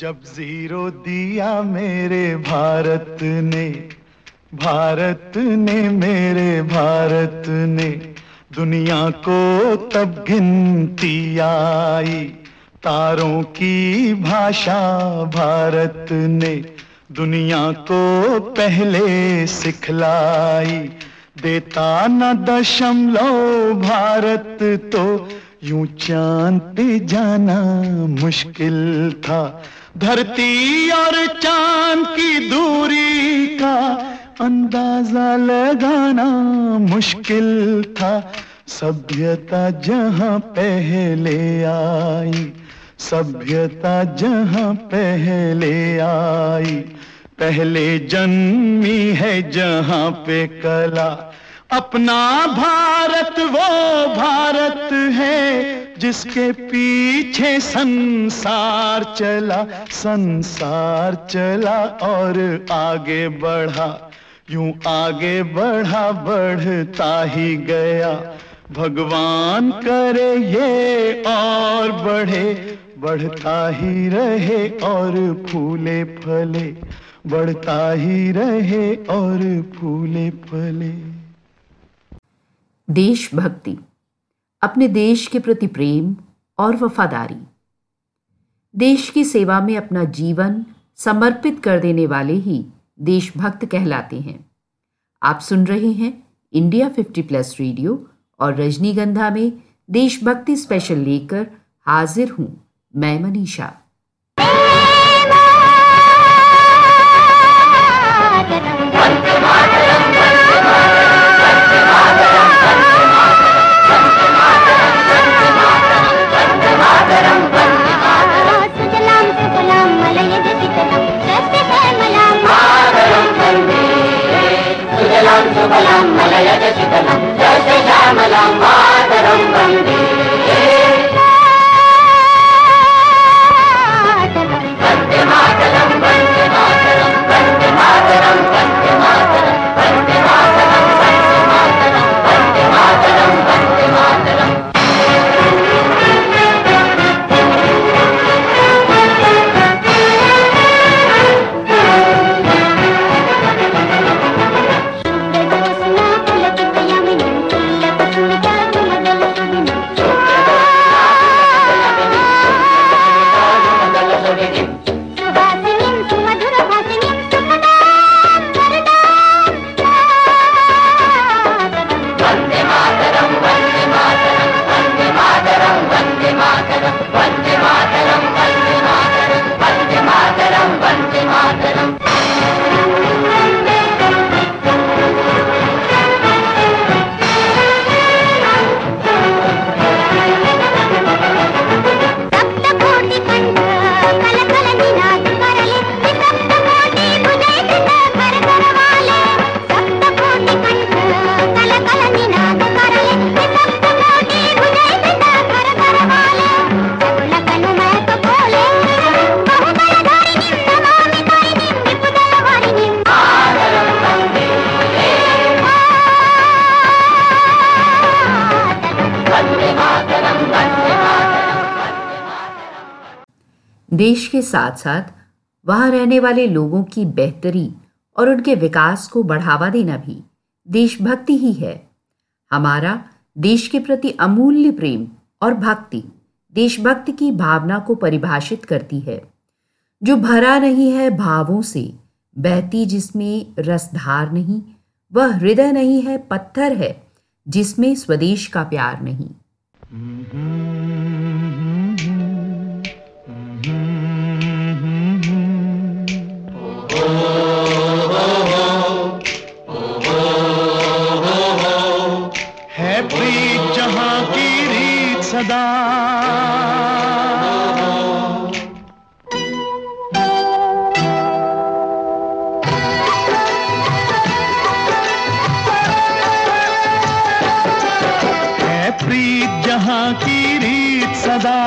जब ज़ीरो दिया मेरे भारत ने भारत ने मेरे भारत ने, दुनिया को तब गिनती आई। तारों की भाषा भारत ने, दुनिया को पहले सिखलाई। देता न दशमलव भारत तो यूँ चाँद पे जाना मुश्किल था। धरती और चाँद की दूरी का अंदाज़ा लगाना मुश्किल था। सभ्यता जहाँ पहले आई, सभ्यता जहाँ पहले आई। पहले जन्मी है जहाँ पे कला, अपना भारत, वो भारत है। जिसके पीछे संसार चला संसार चला और आगे बढ़ा। यूँ आगे बढ़ा, बढ़ता ही गया। भगवान करे ये और बढ़े, बढ़ता ही रहे और फूले फले, बढ़ता ही रहे और फूले फले। देशभक्ति। अपने देश के प्रति प्रेम और वफादारी। देश की सेवा में अपना जीवन समर्पित कर देने वाले ही देशभक्त कहलाते हैं। आप सुन रहे हैं इंडिया 50 प्लस रेडियो और रजनीगंधा में देशभक्ति स्पेशल लेकर हाजिर हूँ मैं मनीषा। सुबलं देश के साथ साथ वहाँ रहने वाले लोगों की बेहतरी और उनके विकास को बढ़ावा देना भी देशभक्ति ही है। हमारा देश के प्रति अमूल्य प्रेम और भक्ति देशभक्ति की भावना को परिभाषित करती है। जो भरा नहीं है भावों से, बहती जिसमें रसधार नहीं, वह हृदय नहीं है पत्थर है जिसमें स्वदेश का प्यार नहीं। है सदा। प्रीत जहाँ की रीत सदा।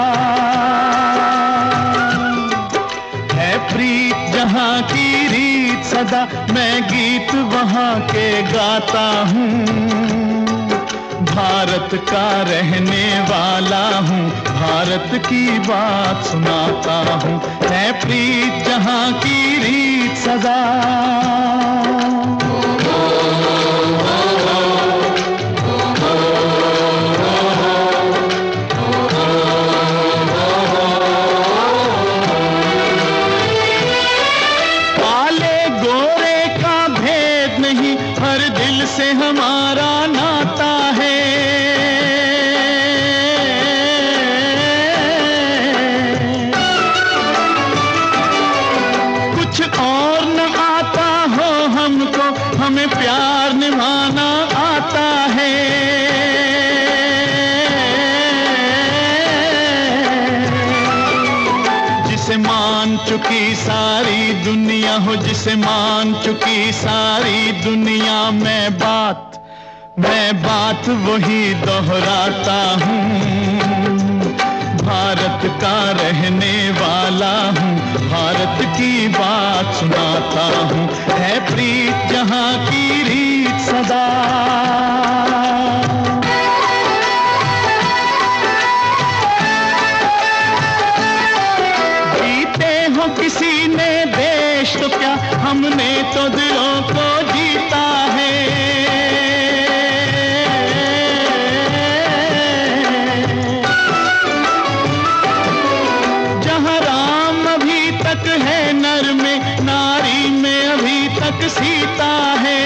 है प्रीत जहाँ की रीत सदा। मैं गीत वहाँ के गाता हूँ। भारत का रहने वाला हूँ। भारत की बात सुनाता हूँ। है प्रीत जहाँ की रीत सदा। चुकी सारी दुनिया हो जिसे मान चुकी सारी दुनिया मैं बात मैं बात वही दोहराता हूँ। भारत का रहने वाला हूँ, भारत की बात सुनाता हूँ। है प्रीत जहाँ की रीत सदा। सीता है।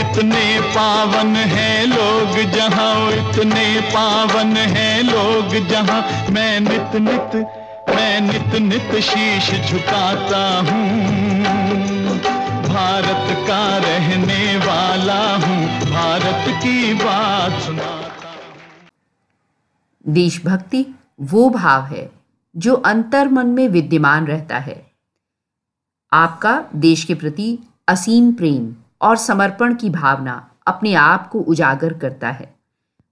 इतने पावन हैं लोग जहाँ इतने पावन हैं लोग जहाँ। मैं नित नित, मैं नित नित शीश झुकाता हूँ। भारत का रहने वाला हूँ, भारत की बात सुनाता देशभक्ति वो भाव है जो अंतर मन में विद्यमान रहता है। आपका देश के प्रति असीम प्रेम और समर्पण की भावना अपने आप को उजागर करता है,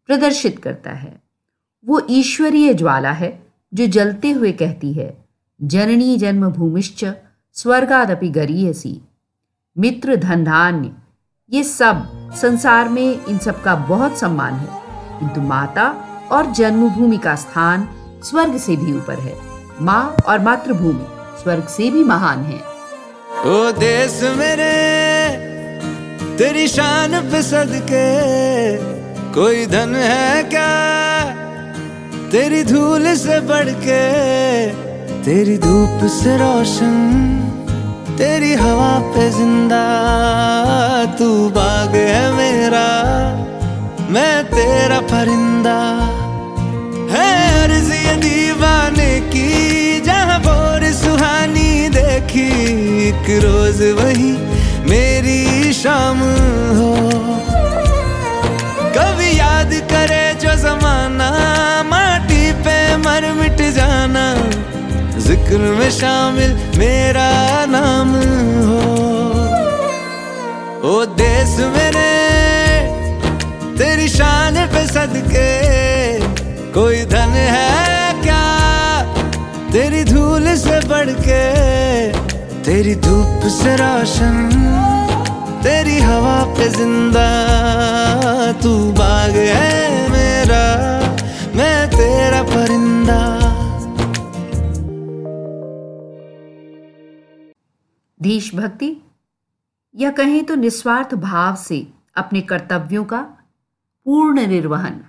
प्रदर्शित करता है। वो ईश्वरीय ज्वाला है जो जलते हुए कहती है, जननी जन्मभूमिश्च स्वर्गादपि गरीयसी। मित्र धन धान्य ये सब संसार में इन सब का बहुत सम्मान है। किंतु माता और जन्मभूमि का स्थान स्वर्ग से भी ऊपर है। माँ और मातृभूमि स्वर्ग से भी महान है। ओ देश मेरे, तेरी शान पे सदके, कोई धन है क्या? तेरी धूल से बढ़ के तेरी धूप से रोशन, तेरी हवा पे ज़िंदा, तू बाग है मेरा, मैं तेरा परिंदा। है अर्ज़ दीवाने की, जहाँ बोर सुहानी देखी, एक रोज वही मेरी शाम हो। कभी याद करे जो जमाना, माटी पे मर मिट जाना, ज़िक्र में शामिल मेरा नाम हो। ओ देश मेरे, तेरी शान पे सदके कोई धन है क्या? तेरी धूल से बढ़ के तेरी धूप से रोशन, तेरी हवा पे ज़िंदा। तू बाग है मेरा, मैं तेरा परिंदा। देशभक्ति, या कहें तो निस्वार्थ भाव से अपने कर्तव्यों का पूर्ण निर्वहन।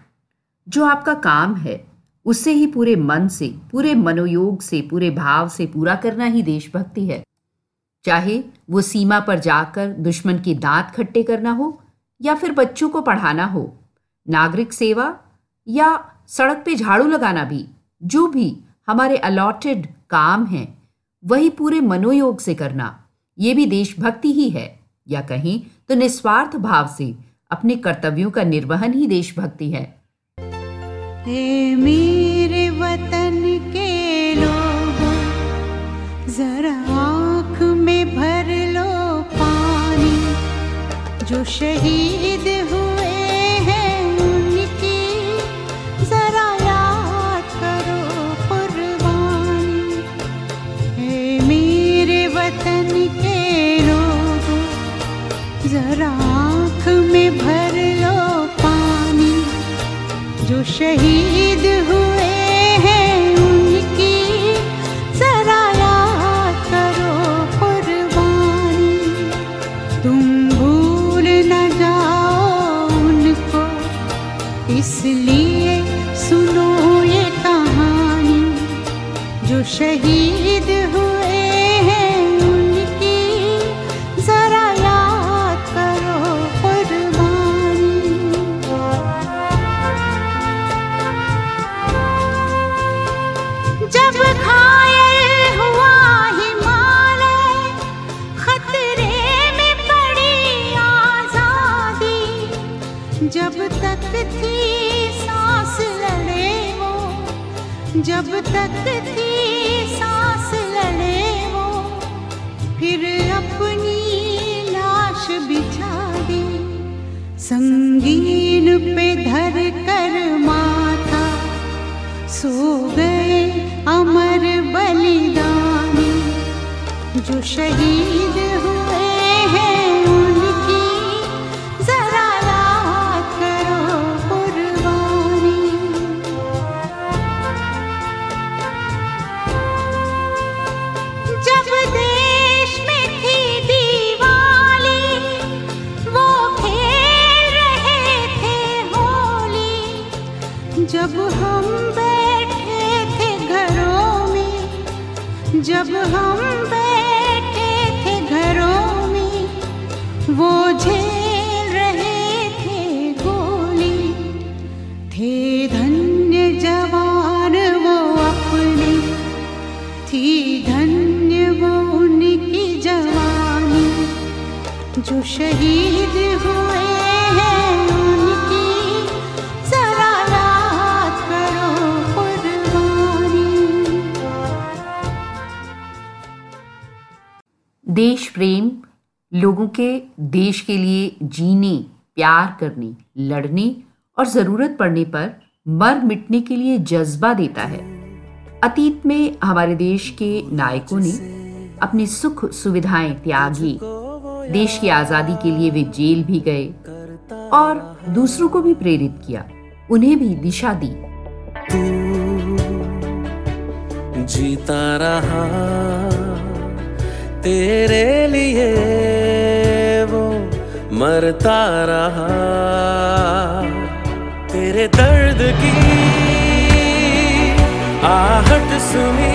जो आपका काम है उसे ही पूरे मन से, पूरे मनोयोग से, पूरे भाव से पूरा करना ही देशभक्ति है। चाहे वो सीमा पर जाकर दुश्मन की दांत खट्टे करना हो, या फिर बच्चों को पढ़ाना हो, नागरिक सेवा, या सड़क पे झाड़ू लगाना भी, जो भी हमारे अलॉटेड काम हैं, वही पूरे मनोयोग से करना, ये भी देशभक्ति ही है। या कहें तो निस्वार्थ भाव से अपने कर्तव्यों का निर्वहन ही देशभक्ति है। मेरे वतन के लोगों जरा आँख में भर लो पानी जो शहीद हुए शहीद हुए हैं उनकी। सराया करो कुर्बानी। तुम भूल न जाओ उनको। इसलिए सुनो ये कहानी। जो शहीद हुए थी सांस लड़े वो, जब तक थी सांस लड़े वो, फिर अपनी लाश बिछा दी। संगीन पे धर कर माथा सो गए अमर बलिदानी। जो शहीद हुए लोगों के देश के लिए जीने, प्यार करने, लड़ने और ज़रूरत पड़ने पर मर मिटने के लिए जज्बा देता है। अतीत में हमारे देश के नायकों ने अपनी सुख सुविधाएँ त्यागी। देश की आज़ादी के लिए वे जेल भी गए और दूसरों को भी प्रेरित किया। उन्हें भी दिशा दी। जीता रहा। तेरे लिए वो मरता रहा। तेरे दर्द की आहट सुनी।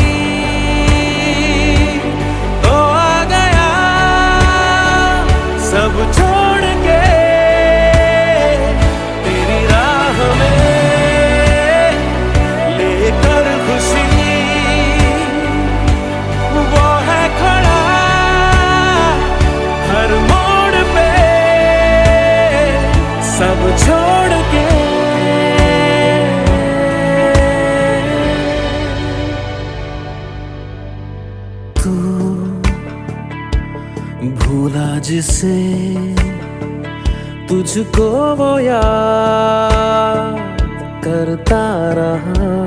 आ गया सब छोड़ जिसे तुझको वो याद करता रहा।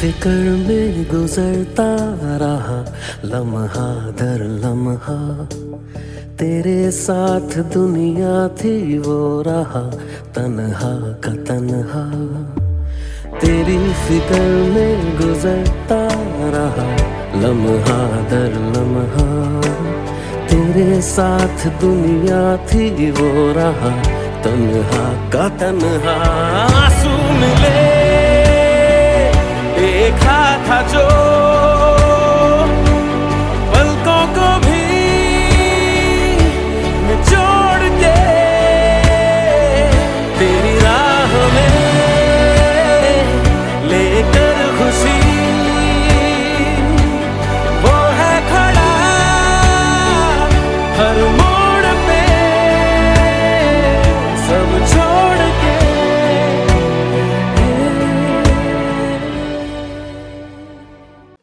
फ़िक्र में गुजरता रहा, लम्हा दर लम्हा। तेरे साथ दुनिया थी वो रहा, तन्हा का तन्हा। तेरी फ़िक्र में गुजरता रहा, लम्हा दर लम्हा। तेरे साथ दुनिया थी वो रहा, तन्हा का तन्हा। आँसू मिले। देखा था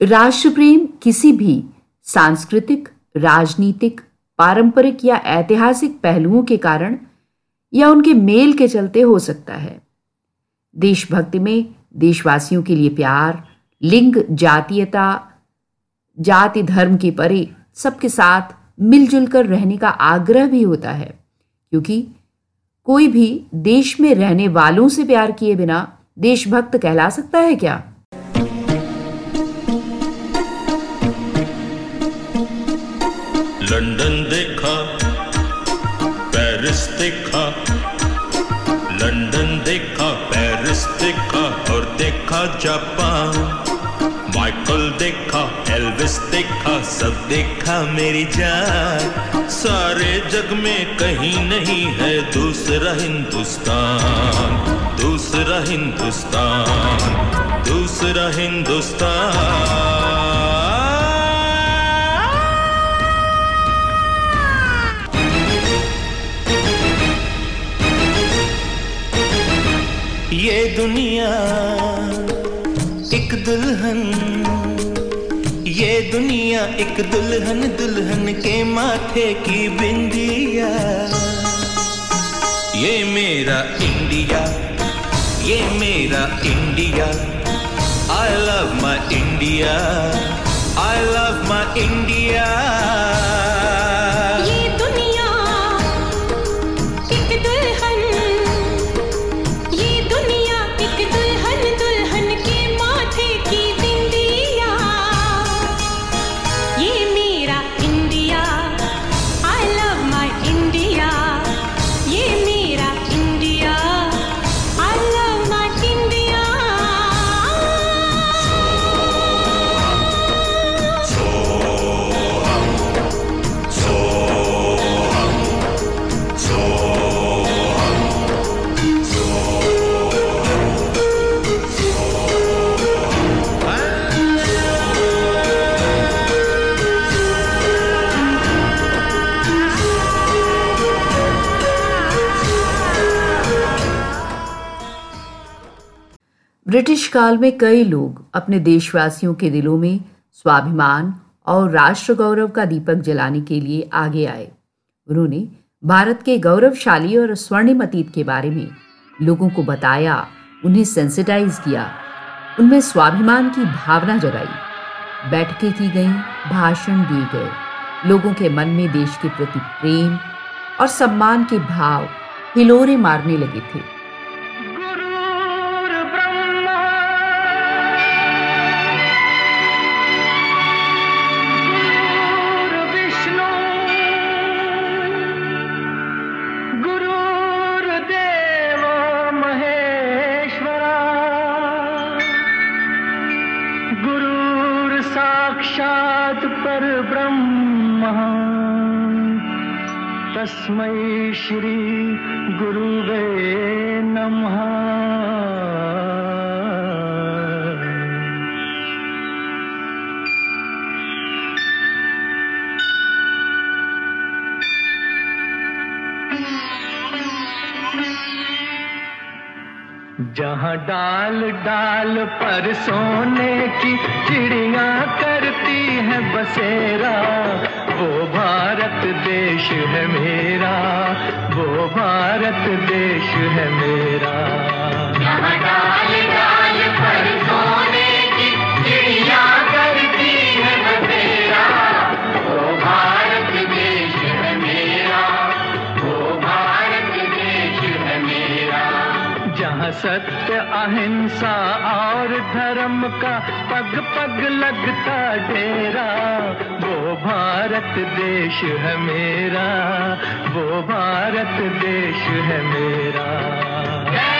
राष्ट्र प्रेम किसी भी सांस्कृतिक, राजनीतिक, पारंपरिक या ऐतिहासिक पहलुओं के कारण या उनके मेल के चलते हो सकता है। देशभक्ति में देशवासियों के लिए प्यार, लिंग, जातीयता, जाति धर्म के परे सबके साथ मिलजुल कर रहने का आग्रह भी होता है, क्योंकि कोई भी देश में रहने वालों से प्यार किए बिना देशभक्त कहला सकता है क्या? जापान माइकल देखा एल्विस देखा, सब देखा मेरी जान। सारे जग में कहीं नहीं है दूसरा हिंदुस्तान दूसरा हिंदुस्तान दूसरा हिंदुस्तान। ये दुनिया दुल्हन। ये दुनिया एक दुल्हन दुल्हन के माथे की बिंदिया। ये मेरा इंडिया, ये मेरा India. I love my India I love my India काल में कई लोग अपने देशवासियों के दिलों में स्वाभिमान और राष्ट्र गौरव का दीपक जलाने के लिए आगे आए। उन्होंने भारत के गौरवशाली और स्वर्णिम अतीत के बारे में लोगों को बताया, उन्हें सेंसिटाइज किया, उनमें स्वाभिमान की भावना जगाई। बैठकें की गईं, भाषण दिए गए। लोगों के मन में देश के प्रति प्रेम और सम्मान के भाव हिलोरे मारने लगे थे। जहाँ डाल डाल पर सोने की चिड़िया करती है बसेरा, वो भारत देश है मेरा, वो भारत देश है मेरा। जहाँ डाल डाल पर सोने की चिड़िया सत्य अहिंसा और धर्म का पग पग लगता डेरा। वो भारत देश है मेरा, वो भारत देश है मेरा।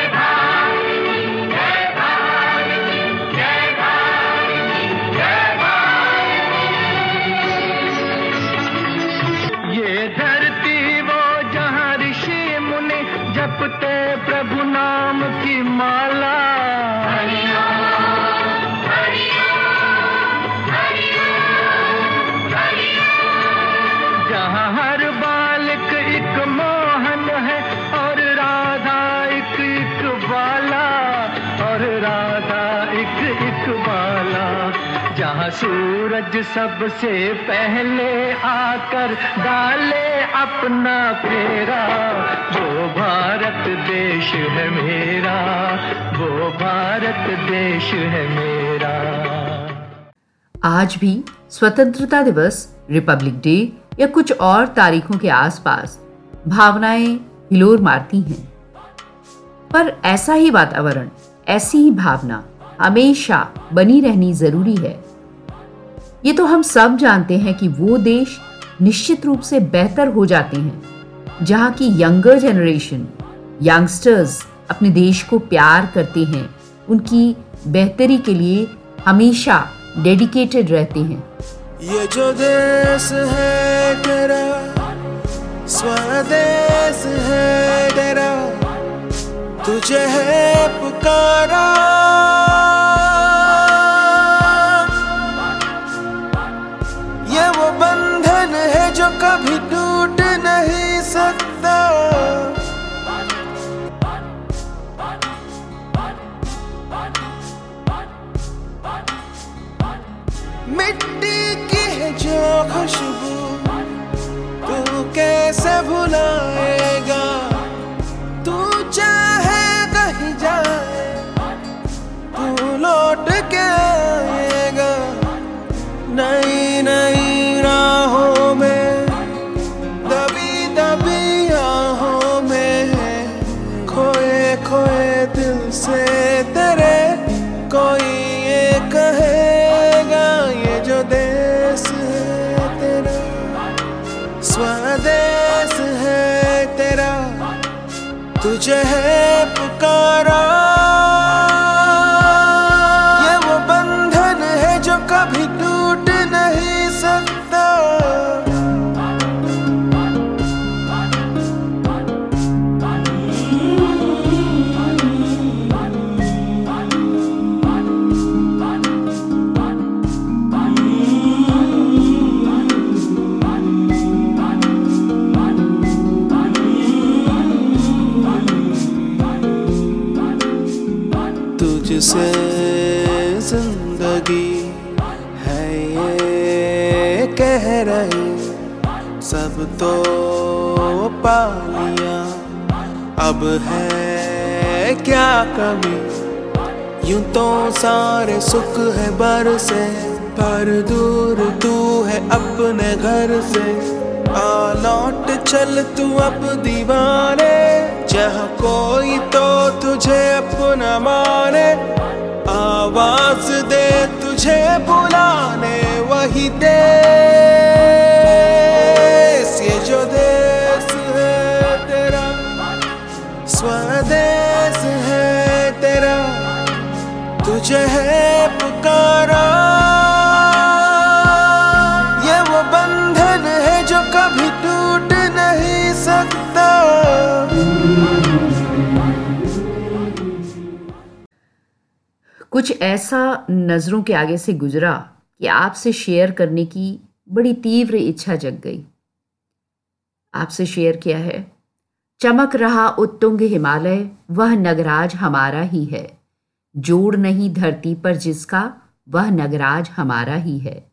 सूरज सबसे पहले आकर डाले अपना फेरा। वो भारत देश है मेरा, वो भारत देश है मेरा। आज भी स्वतंत्रता दिवस रिपब्लिक डे या कुछ और तारीखों के आसपास भावनाएँ हिलोर मारती हैं। पर ऐसा ही वातावरण, ऐसी ही भावना हमेशा बनी रहनी ज़रूरी है। ये तो हम सब जानते हैं कि वो देश निश्चित रूप से बेहतर हो जाते हैं, जहाँ की यंगर जनरेशन यंगस्टर्स अपने देश को प्यार करते हैं। उनकी बेहतरी के लिए हमेशा डेडिकेटेड रहते हैं। ये जो देश है तेरा, स्वदेश है तेरा, तुझे है पुकारा। खुशबू तू कैसे भुलाएगा? तुझसे ज़िंदगी है ये कह रहे सब तो पा लिया अब है क्या कमी? यूँ तो सारे सुख है बर से, पर दूर तू है अपने घर से। आ लौट चल तू अब दीवाने। जहाँ कोई तो तुझे अपना माने, आवाज़ दे तुझे बुलाने, वही ये जो देश है तेरा, स्वदेश है तेरा, तुझे है पुकारा। कुछ ऐसा नज़रों के आगे से गुजरा कि आपसे शेयर करने की बड़ी तीव्र इच्छा जग गई। आपसे शेयर किया है, चमक रहा उत्तुंग हिमालय, वह नगराज हमारा ही है। जोड़ नहीं धरती पर जिसका, वह नगराज हमारा ही है।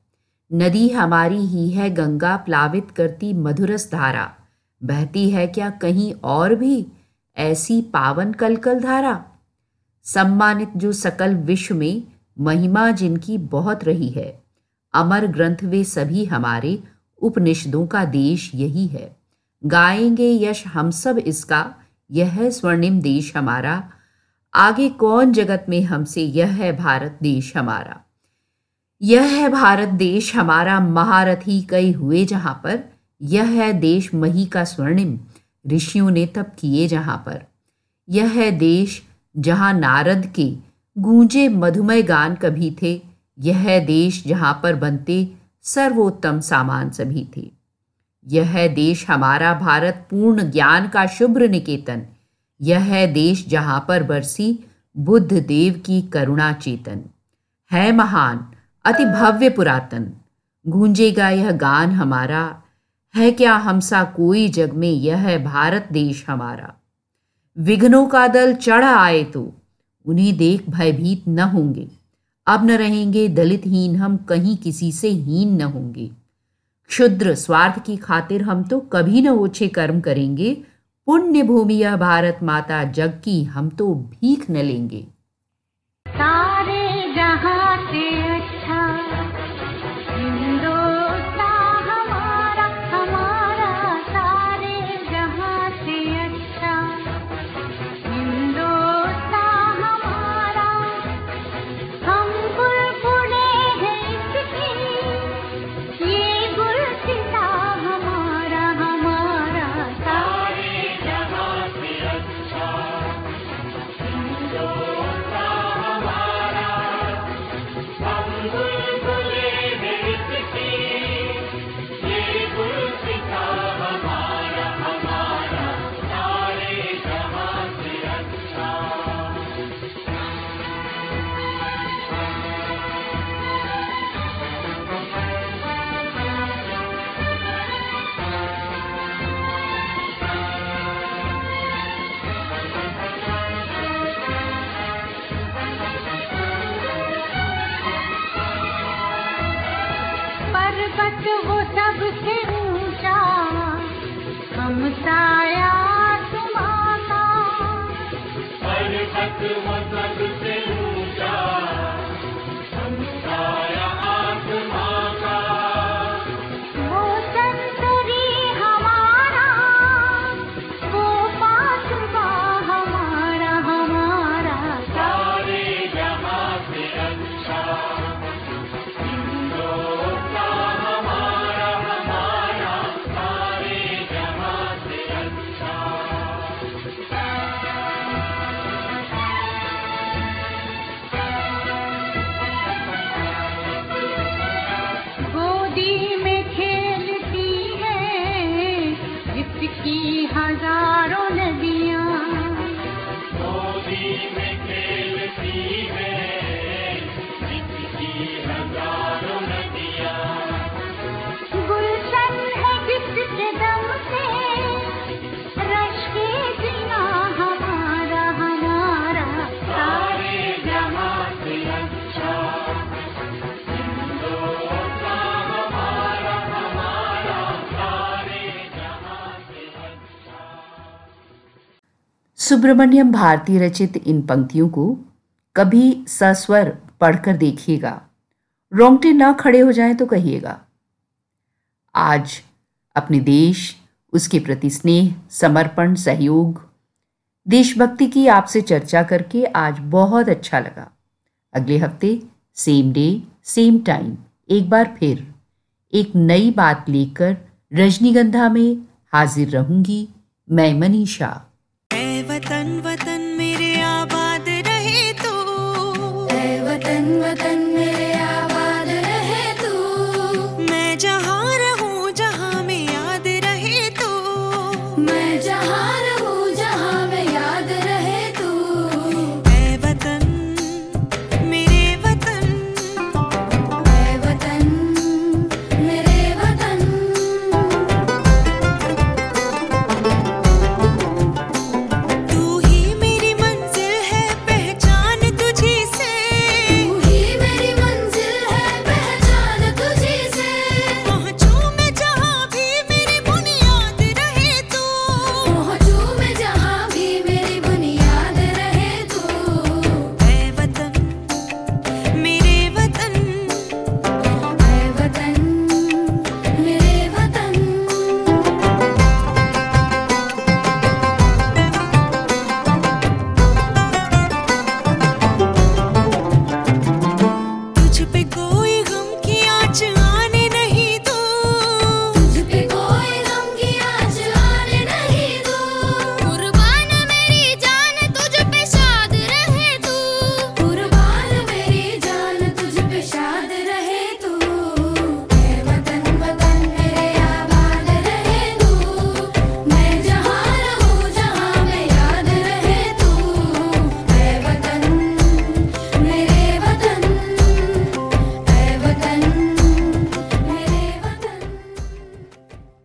नदी हमारी ही है गंगा प्लावित करती मधुरस धारा। बहती है क्या कहीं और भी ऐसी पावन कलकल धारा? सम्मानित जो सकल विश्व में महिमा जिनकी बहुत रही है, अमर ग्रंथ वे सभी हमारे उपनिषदों का देश यही है। गाएँगे यश हम सब इसका, यह है स्वर्णिम देश हमारा। आगे कौन जगत में हमसे, यह है भारत देश हमारा। यह है भारत देश हमारा, महारथी कई हुए जहाँ पर। यह है देश मही का स्वर्णिम, ऋषियों ने तब किए जहाँ पर। यह है देश जहाँ नारद के गूंजे मधुमय गान कभी थे, यह देश जहाँ पर बनते सर्वोत्तम सामान सभी थे। यह देश हमारा भारत पूर्ण ज्ञान का शुभ्र निकेतन, यह देश जहाँ पर बरसी बुद्ध देव की करुणा चेतन। है महान, अति भव्य पुरातन, गूंजेगा यह गान हमारा, है क्या हमसा कोई जग में यह भारत देश हमारा? विघ्नों का दल चढ़ आए तो उन्हें देख भयभीत न होंगे। अब न रहेंगे दलित हीन हम, कहीं किसी से हीन न होंगे। क्षुद्र स्वार्थ की खातिर हम तो कभी न ओछे कर्म करेंगे। पुण्य भूमि यह भारत माता जग की हम तो भीख न लेंगे। सारे जहाँ से हम साया तुम्हारा सुब्रमण्यम भारती रचित इन पंक्तियों को कभी सस्वर पढ़कर देखिएगा। रोंगटे ना खड़े हो जाएँ तो कहिएगा। आज अपने देश, उसके प्रति स्नेह, समर्पण, सहयोग, देशभक्ति की आपसे चर्चा करके आज बहुत अच्छा लगा। अगले हफ़्ते सेम डे सेम टाइम एक बार फिर एक नई बात लेकर रजनीगंधा में हाजिर रहूँगी मैं मनीषा। ऐ वतन मेरे आबाद रहे तू। वतन वतन